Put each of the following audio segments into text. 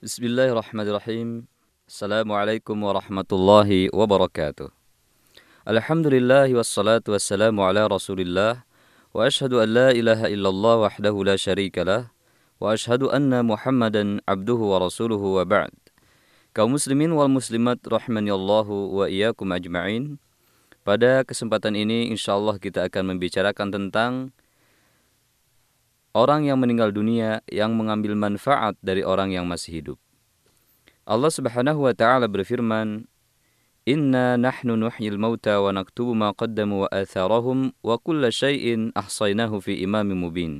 Bismillahirrahmanirrahim. Assalamualaikum warahmatullahi wabarakatuh. Alhamdulillah wassalatu wassalamu ala rasulillah wa ashhadu an la ilaha illallah wahdahu la syarika lah wa ashhadu anna muhammadan abduhu wa rasuluhu wa ba'd. Kaum muslimin wal muslimat rahmani Allahu wa iyyakum ajma'in. Pada kesempatan ini insyaallah kita akan membicarakan tentang orang yang meninggal dunia yang mengambil manfaat dari orang yang masih hidup. Allah Subhanahu wa taala berfirman, "Inna nahnu nuhyil mauta wa naktubu ma qaddamu wa atharahum wa kulla syai'in ahsaynahu fi imamin mubin."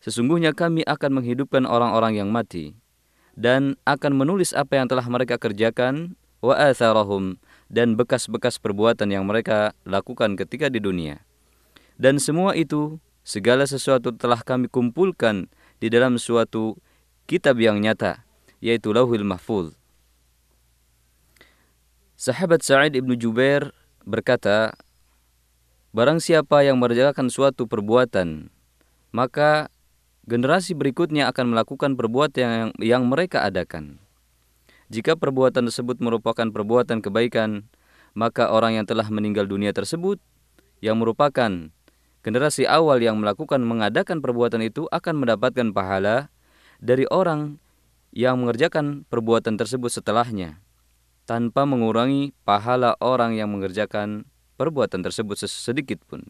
Sesungguhnya kami akan menghidupkan orang-orang yang mati dan akan menulis apa yang telah mereka kerjakan wa atharahum dan bekas-bekas perbuatan yang mereka lakukan ketika di dunia. Dan semua itu Segala sesuatu telah kami kumpulkan di dalam suatu kitab yang nyata, yaitu Lauhul Mahfuz. Sahabat Sa'id ibnu Jubair berkata, Barang siapa yang mengerjakan suatu perbuatan, maka generasi berikutnya akan melakukan perbuatan yang, yang mereka adakan. Jika perbuatan tersebut merupakan perbuatan kebaikan, maka orang yang telah meninggal dunia tersebut yang merupakan generasi awal yang melakukan mengadakan perbuatan itu akan mendapatkan pahala dari orang yang mengerjakan perbuatan tersebut setelahnya tanpa mengurangi pahala orang yang mengerjakan perbuatan tersebut sedikit pun.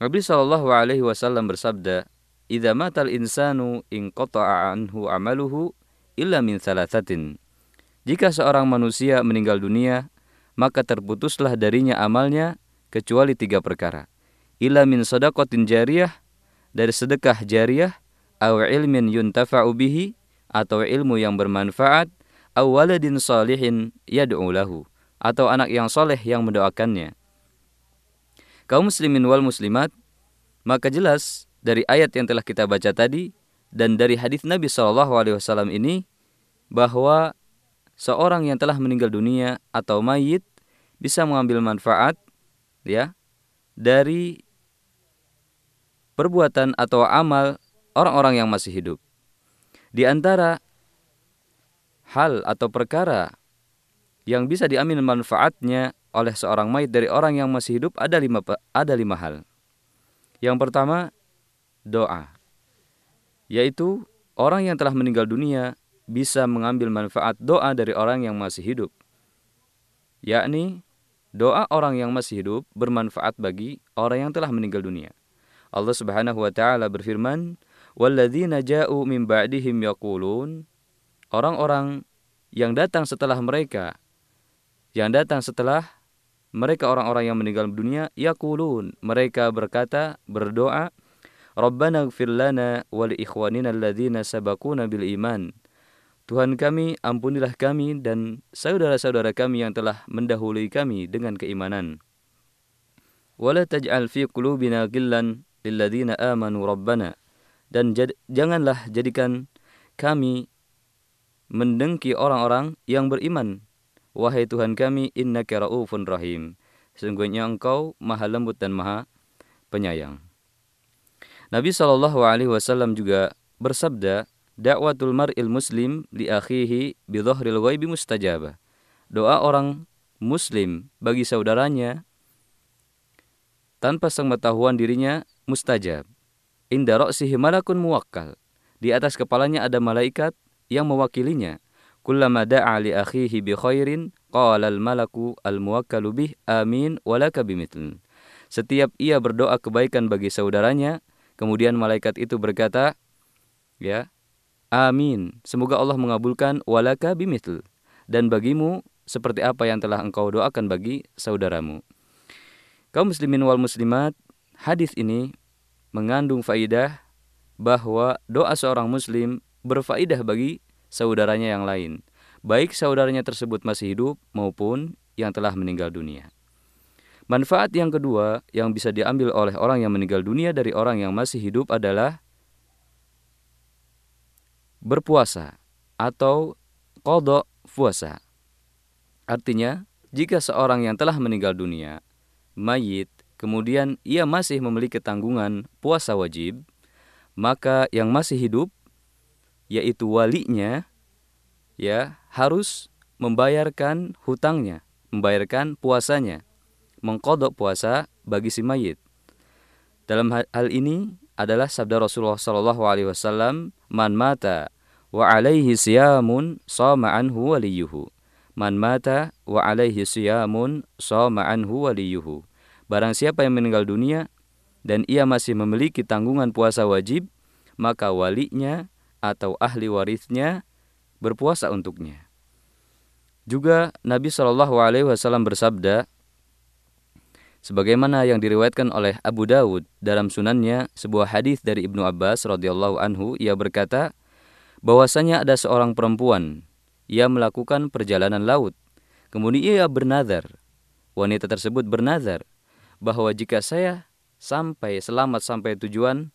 Nabi Shallallahu alaihi wasallam bersabda, "Idza matal insanu in anhu amaluhu illa min thalathatin." Jika seorang manusia meninggal dunia, maka terputuslah darinya amalnya kecuali tiga perkara ila min sadaqatin jariyah dari sedekah jariyah aw ilmin yuntafa'u bihi atau ilmu yang bermanfaat aw waladin salihin yad'u lahu atau anak yang soleh yang mendoakannya. Kaum muslimin wal muslimat, maka jelas dari ayat yang telah kita baca tadi dan dari hadis Nabi Shallallahu Alaihi Wasallam ini bahwa seorang yang telah meninggal dunia atau mayit bisa mengambil manfaat ya dari perbuatan atau amal orang-orang yang masih hidup. Di antara hal atau perkara yang bisa diambil manfaatnya oleh seorang mayit dari orang yang masih hidup ada lima ada lima hal. Yang pertama doa, yaitu orang yang telah meninggal dunia bisa mengambil manfaat doa dari orang yang masih hidup, yakni doa orang yang masih hidup bermanfaat bagi orang yang telah meninggal dunia. Allah Subhanahu wa taala berfirman, "Walladzina ja'u min ba'dihim yaqulun" Orang-orang yang datang setelah mereka yang datang setelah mereka orang-orang yang meninggal dunia yaqulun. Mereka berkata berdoa Rabbana ighfir lana wa ikhwanina alladzina sabaquna bil iman. Tuhan kami ampunilah kami dan saudara-saudara kami yang telah mendahului kami dengan keimanan. Wala taj'al fi qulubina ghillan lilladzina amanu rabbana. Dan jad, janganlah jadikan kami mendengki orang-orang yang beriman. Wahai Tuhan kami innaka raufun rahim. Sesungguhnya engkau maha lembut dan maha penyayang. Nabi Shallallahu alaihi wasallam juga bersabda dakwatul mar'il muslim li akhihi bi dhahril ghaibi mustajabah doa orang muslim bagi saudaranya tanpa pengetahuan dirinya mustajab. Inda ra'sihi malakun muwakkal. Di atas kepalanya ada malaikat yang mewakilinya. Kullama da'a li akhihi bi khairin, qala al-malaku al-muwakkalu bih amin walaka bimithl. Setiap ia berdoa kebaikan bagi saudaranya, kemudian malaikat itu berkata, ya, amin. Semoga Allah mengabulkan walaka bimithl. Dan bagimu seperti apa yang telah engkau doakan bagi saudaramu. Kaum muslimin wal muslimat, hadis ini mengandung faidah bahwa doa seorang muslim berfaidah bagi saudaranya yang lain, baik saudaranya tersebut masih hidup maupun yang telah meninggal dunia. Manfaat yang kedua yang bisa diambil oleh orang yang meninggal dunia dari orang yang masih hidup adalah berpuasa atau kodok puasa. Artinya, jika seorang yang telah meninggal dunia, mayit, kemudian ia masih memiliki tanggungan puasa wajib, maka yang masih hidup, yaitu walinya, ya harus membayarkan hutangnya, membayarkan puasanya, mengkodok puasa bagi si mayit. Dalam hal ini adalah sabda Rasulullah Shallallahu Alaihi Wasallam, "Man mata wa alaihi siyamun sama anhu waliyuhu." Man mata wa alaihi siyamun sama anhu waliyuhu. Barang siapa yang meninggal dunia dan ia masih memiliki tanggungan puasa wajib, maka walinya atau ahli warisnya berpuasa untuknya. Juga Nabi Shallallahu Alaihi Wasallam bersabda, sebagaimana yang diriwayatkan oleh Abu Dawud dalam sunannya sebuah hadis dari Ibnu Abbas radhiyallahu anhu ia berkata bahwasanya ada seorang perempuan ia melakukan perjalanan laut. Kemudian ia bernazar. Wanita tersebut bernazar bahwa jika saya sampai selamat sampai tujuan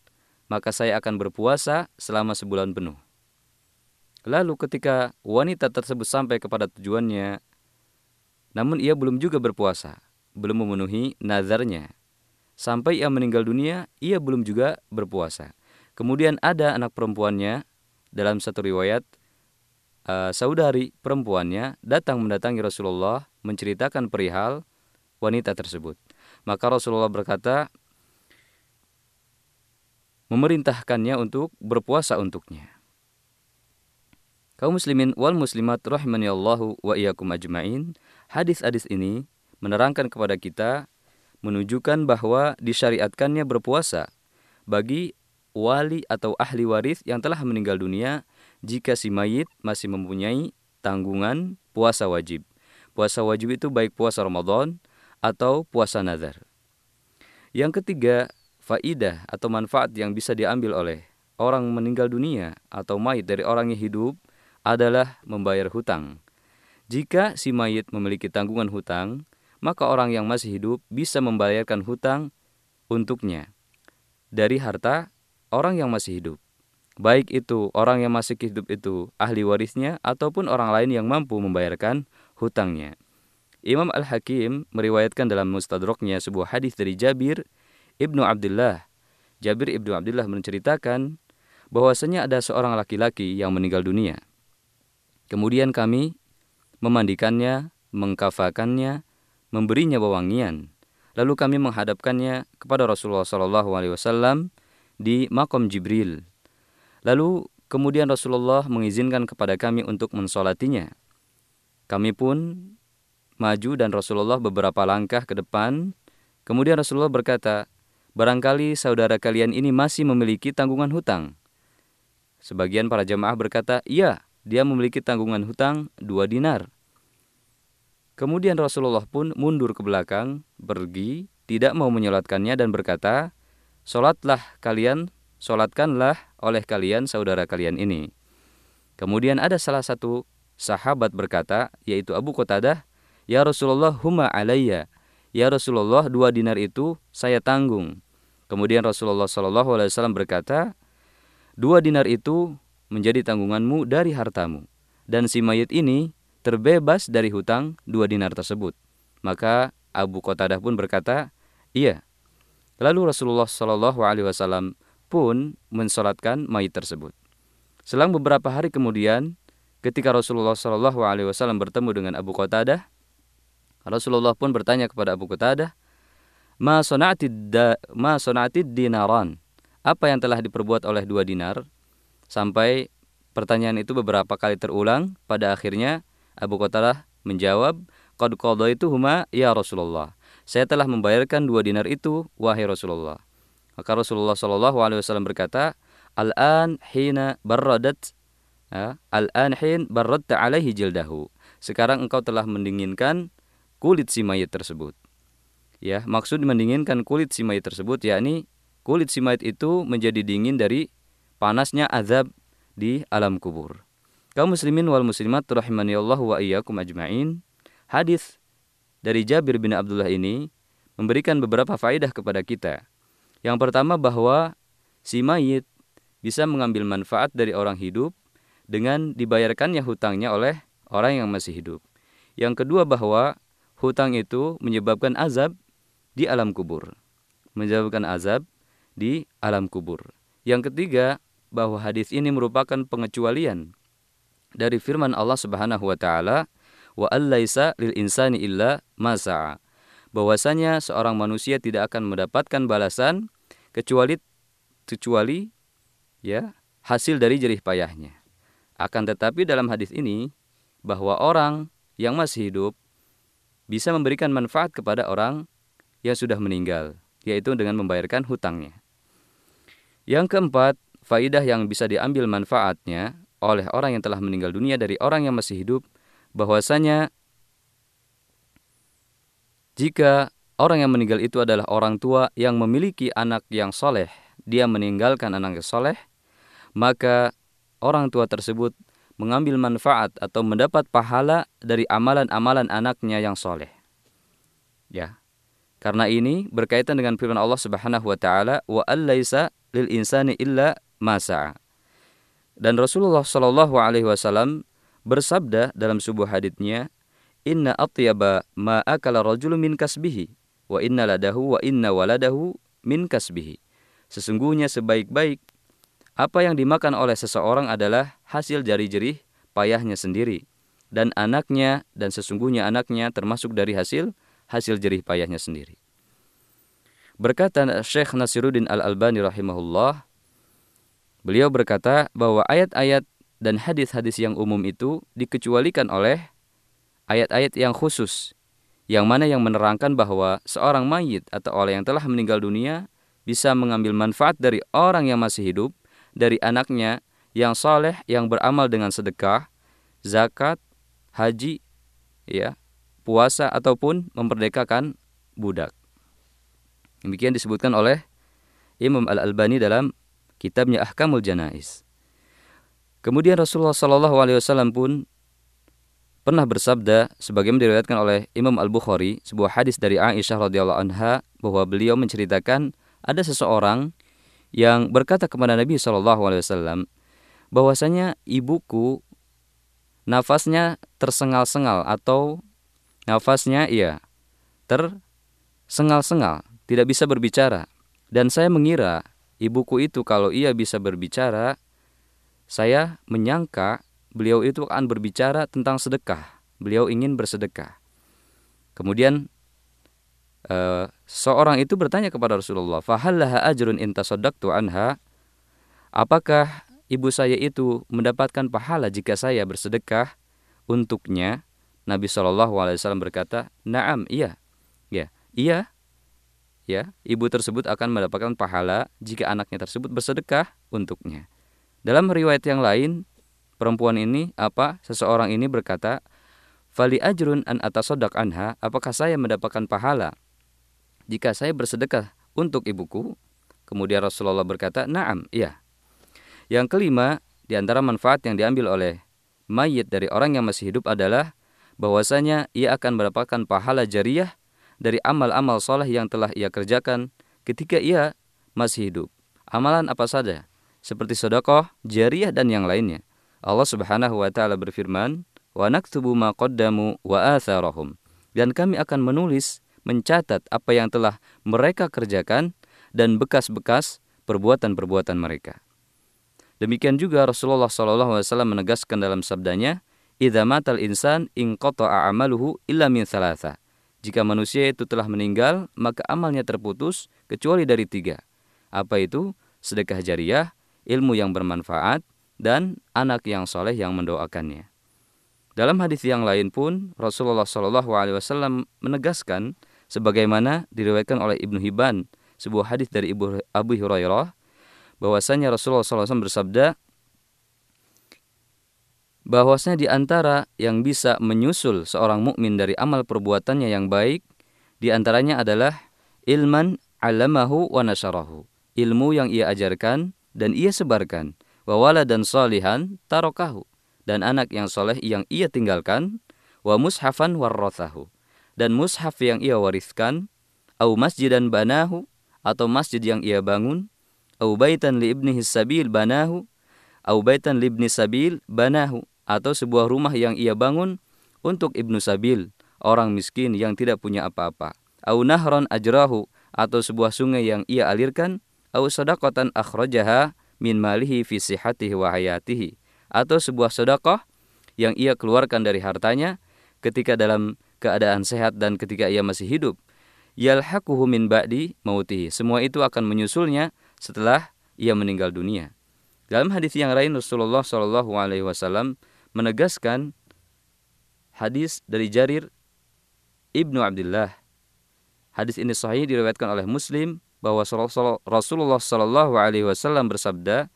maka saya akan berpuasa selama sebulan penuh. Lalu ketika wanita tersebut sampai kepada tujuannya, namun ia belum juga berpuasa, belum memenuhi nazarnya. Sampai ia meninggal dunia, ia belum juga berpuasa. Kemudian ada anak perempuannya, dalam satu riwayat, uh, saudari perempuannya datang mendatangi Rasulullah menceritakan perihal wanita tersebut. Maka Rasulullah berkata, memerintahkannya untuk berpuasa untuknya. Kaum muslimin wal muslimat rahimani Allahu wa iyyakum ajmain, hadis-hadis ini menerangkan kepada kita menunjukkan bahwa disyariatkannya berpuasa bagi wali atau ahli waris yang telah meninggal dunia jika si mayit masih mempunyai tanggungan puasa wajib. Puasa wajib itu baik puasa Ramadan atau puasa nazar. Yang ketiga, faidah atau manfaat yang bisa diambil oleh orang meninggal dunia atau mayit dari orang yang hidup adalah membayar hutang. Jika si mayit memiliki tanggungan hutang, maka orang yang masih hidup bisa membayarkan hutang untuknya dari harta orang yang masih hidup. Baik itu orang yang masih hidup itu ahli warisnya ataupun orang lain yang mampu membayarkan hutangnya. Imam Al-Hakim meriwayatkan dalam mustadraknya sebuah hadis dari Jabir Ibnu Abdullah, Jabir Ibnu Abdullah menceritakan bahwasanya ada seorang laki-laki yang meninggal dunia. Kemudian kami memandikannya, mengkafakannya, memberinya wewangian. Lalu kami menghadapkannya kepada Rasulullah Shallallahu Alaihi Wasallam di makom Jibril. Lalu kemudian Rasulullah mengizinkan kepada kami untuk mensolatinya. Kami pun maju dan Rasulullah beberapa langkah ke depan. Kemudian Rasulullah berkata, barangkali saudara kalian ini masih memiliki tanggungan hutang. Sebagian para jemaah berkata, iya, dia memiliki tanggungan hutang dua dinar. Kemudian Rasulullah pun mundur ke belakang, pergi, tidak mau menyolatkannya dan berkata, Solatlah kalian, solatkanlah oleh kalian saudara kalian ini. Kemudian ada salah satu sahabat berkata, yaitu Abu Qatadah, Ya Rasulullah huma alayya, Ya Rasulullah dua dinar itu saya tanggung. Kemudian Rasulullah Wasallam berkata, dua dinar itu menjadi tanggunganmu dari hartamu, dan si mayit ini terbebas dari hutang dua dinar tersebut. Maka Abu Qatadah pun berkata, iya. Lalu Rasulullah Wasallam pun mensolatkan mayit tersebut. Selang beberapa hari kemudian, ketika Rasulullah Wasallam bertemu dengan Abu Qatadah, Rasulullah pun bertanya kepada Abu Qatadah, ma sonatid da, ma dinaran? Apa yang telah diperbuat oleh dua dinar? Sampai pertanyaan itu beberapa kali terulang. Pada akhirnya Abu Qatadah menjawab qad itu huma ya Rasulullah. Saya telah membayarkan dua dinar itu wahai Rasulullah. Maka Rasulullah Shallallahu alaihi wasallam berkata al-an hina barradat ya, al-an hin barradta alaihi jildahu. Sekarang engkau telah mendinginkan kulit si mayit tersebut Ya, maksud mendinginkan kulit si mayit tersebut yakni kulit si mayit itu menjadi dingin dari panasnya azab di alam kubur. Kaum muslimin wal muslimat rahimani Allah wa iyyakum ajmain. Hadis dari Jabir bin Abdullah ini memberikan beberapa faedah kepada kita. Yang pertama bahwa si mayit bisa mengambil manfaat dari orang hidup dengan dibayarkannya hutangnya oleh orang yang masih hidup. Yang kedua bahwa hutang itu menyebabkan azab di alam kubur. Menyebabkan azab di alam kubur. Yang ketiga, bahwa hadis ini merupakan pengecualian dari firman Allah Subhanahu wa taala wa allaisa lil insani illa masa'a bahwasanya seorang manusia tidak akan mendapatkan balasan kecuali kecuali ya hasil dari jerih payahnya. Akan tetapi dalam hadis ini bahwa orang yang masih hidup bisa memberikan manfaat kepada orang yang sudah meninggal, yaitu dengan membayarkan hutangnya. Yang keempat, faidah yang bisa diambil manfaatnya oleh orang yang telah meninggal dunia dari orang yang masih hidup bahwasanya jika orang yang meninggal itu adalah orang tua yang memiliki anak yang soleh, dia meninggalkan anak yang soleh, maka orang tua tersebut mengambil manfaat atau mendapat pahala dari amalan-amalan anaknya yang soleh. Ya, karena ini berkaitan dengan firman Allah Subhanahu wa taala wa allaisa lil insani illa masa. Dan Rasulullah Shallallahu alaihi wasallam bersabda dalam sebuah haditsnya, "Inna atyaba ma akala rajulun min kasbihi wa inna ladahu wa inna waladahu min kasbihi." Sesungguhnya sebaik-baik apa yang dimakan oleh seseorang adalah hasil jari jerih payahnya sendiri dan anaknya dan sesungguhnya anaknya termasuk dari hasil hasil jerih payahnya sendiri. Berkata Syekh Nasiruddin Al-Albani rahimahullah, beliau berkata bahwa ayat-ayat dan hadis-hadis yang umum itu dikecualikan oleh ayat-ayat yang khusus yang mana yang menerangkan bahwa seorang mayit atau orang yang telah meninggal dunia bisa mengambil manfaat dari orang yang masih hidup, dari anaknya yang soleh, yang beramal dengan sedekah, zakat, haji, ya, puasa ataupun memerdekakan budak. Demikian disebutkan oleh Imam Al Albani dalam kitabnya Ahkamul Janais. Kemudian Rasulullah Shallallahu Alaihi Wasallam pun pernah bersabda sebagaimana diriwayatkan oleh Imam Al Bukhari sebuah hadis dari Aisyah radhiyallahu anha bahwa beliau menceritakan ada seseorang yang berkata kepada Nabi Shallallahu Alaihi Wasallam bahwasanya ibuku nafasnya tersengal-sengal atau nafasnya iya tersengal-sengal tidak bisa berbicara dan saya mengira ibuku itu kalau ia bisa berbicara saya menyangka beliau itu akan berbicara tentang sedekah. Beliau ingin bersedekah. Kemudian uh, seorang itu bertanya kepada Rasulullah, "Fahallaha ajrun in tasaddaqtu anha?" Apakah ibu saya itu mendapatkan pahala jika saya bersedekah untuknya? Nabi Shallallahu alaihi wasallam berkata, "Na'am, iya." Ya, iya. Ya, ibu tersebut akan mendapatkan pahala jika anaknya tersebut bersedekah untuknya. Dalam riwayat yang lain, perempuan ini apa? Seseorang ini berkata, "Fali ajrun an atasodak anha, apakah saya mendapatkan pahala jika saya bersedekah untuk ibuku?" Kemudian Rasulullah berkata, "Na'am, iya." Yang kelima, di antara manfaat yang diambil oleh mayit dari orang yang masih hidup adalah bahwasanya ia akan mendapatkan pahala jariah dari amal-amal soleh yang telah ia kerjakan ketika ia masih hidup. Amalan apa saja? seperti sedekah, jariah dan yang lainnya. Allah Subhanahu wa taala berfirman. Dan kami akan menulis, mencatat apa yang telah mereka kerjakan dan bekas-bekas perbuatan-perbuatan mereka. Demikian juga Rasulullah SAW menegaskan dalam sabdanya, "Idza insan in amaluhu illa min thalatha." Jika manusia itu telah meninggal, maka amalnya terputus kecuali dari tiga. Apa itu? Sedekah jariah, ilmu yang bermanfaat, dan anak yang soleh yang mendoakannya. Dalam hadis yang lain pun Rasulullah Shallallahu Alaihi Wasallam menegaskan, sebagaimana diriwayatkan oleh Ibnu Hibban, sebuah hadis dari Ibu Abu Hurairah, bahwasanya Rasulullah SAW bersabda, bahwasanya di antara yang bisa menyusul seorang mukmin dari amal perbuatannya yang baik, di antaranya adalah ilman alamahu wa nasyarahu. Ilmu yang ia ajarkan dan ia sebarkan wawala dan solihan tarokahu dan anak yang soleh yang ia tinggalkan wa mushafan warrothahu dan mushaf yang ia wariskan au masjidan banahu atau masjid yang ia bangun au baitan li ibnihi sabil banahu au baitan li ibni sabil banahu atau sebuah rumah yang ia bangun untuk ibnu sabil orang miskin yang tidak punya apa-apa. Au nahron ajrahu atau sebuah sungai yang ia alirkan au sadaqatan akhrajaha min malihi fi sihatihi wa hayatihi atau sebuah sedekah yang ia keluarkan dari hartanya ketika dalam keadaan sehat dan ketika ia masih hidup. Yalhaquhu min ba'di mautihi. Semua itu akan menyusulnya setelah ia meninggal dunia. Dalam hadis yang lain Rasulullah Shallallahu alaihi wasallam menegaskan hadis dari Jarir Ibnu Abdullah. Hadis ini sahih diriwayatkan oleh Muslim bahwa Rasulullah Shallallahu alaihi wasallam bersabda,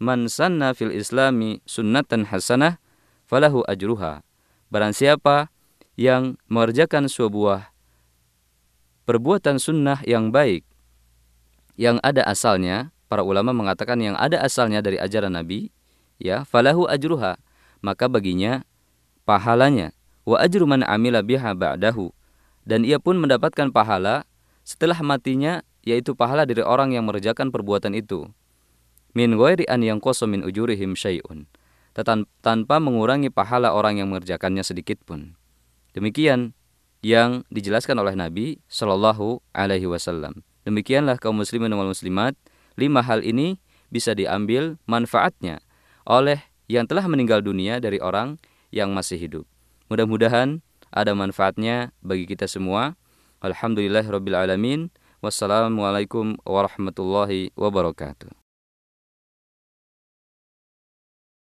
"Man sanna fil Islami sunnatan hasanah falahu ajruha." Barang siapa yang mengerjakan sebuah perbuatan sunnah yang baik yang ada asalnya, para ulama mengatakan yang ada asalnya dari ajaran Nabi, ya, falahu ajruha, maka baginya pahalanya. Wa ajru man amila biha ba'dahu. Dan ia pun mendapatkan pahala setelah matinya, yaitu pahala dari orang yang mengerjakan perbuatan itu. Min ghairi an yang min ujurihim syai'un. Tanpa mengurangi pahala orang yang mengerjakannya sedikit pun. Demikian yang dijelaskan oleh Nabi Shallallahu Alaihi Wasallam. Demikianlah kaum muslimin dan muslimat, lima hal ini bisa diambil manfaatnya oleh yang telah meninggal dunia dari orang yang masih hidup. Mudah-mudahan ada manfaatnya bagi kita semua. Alhamdulillahirabbil alamin. Wassalamualaikum warahmatullahi wabarakatuh.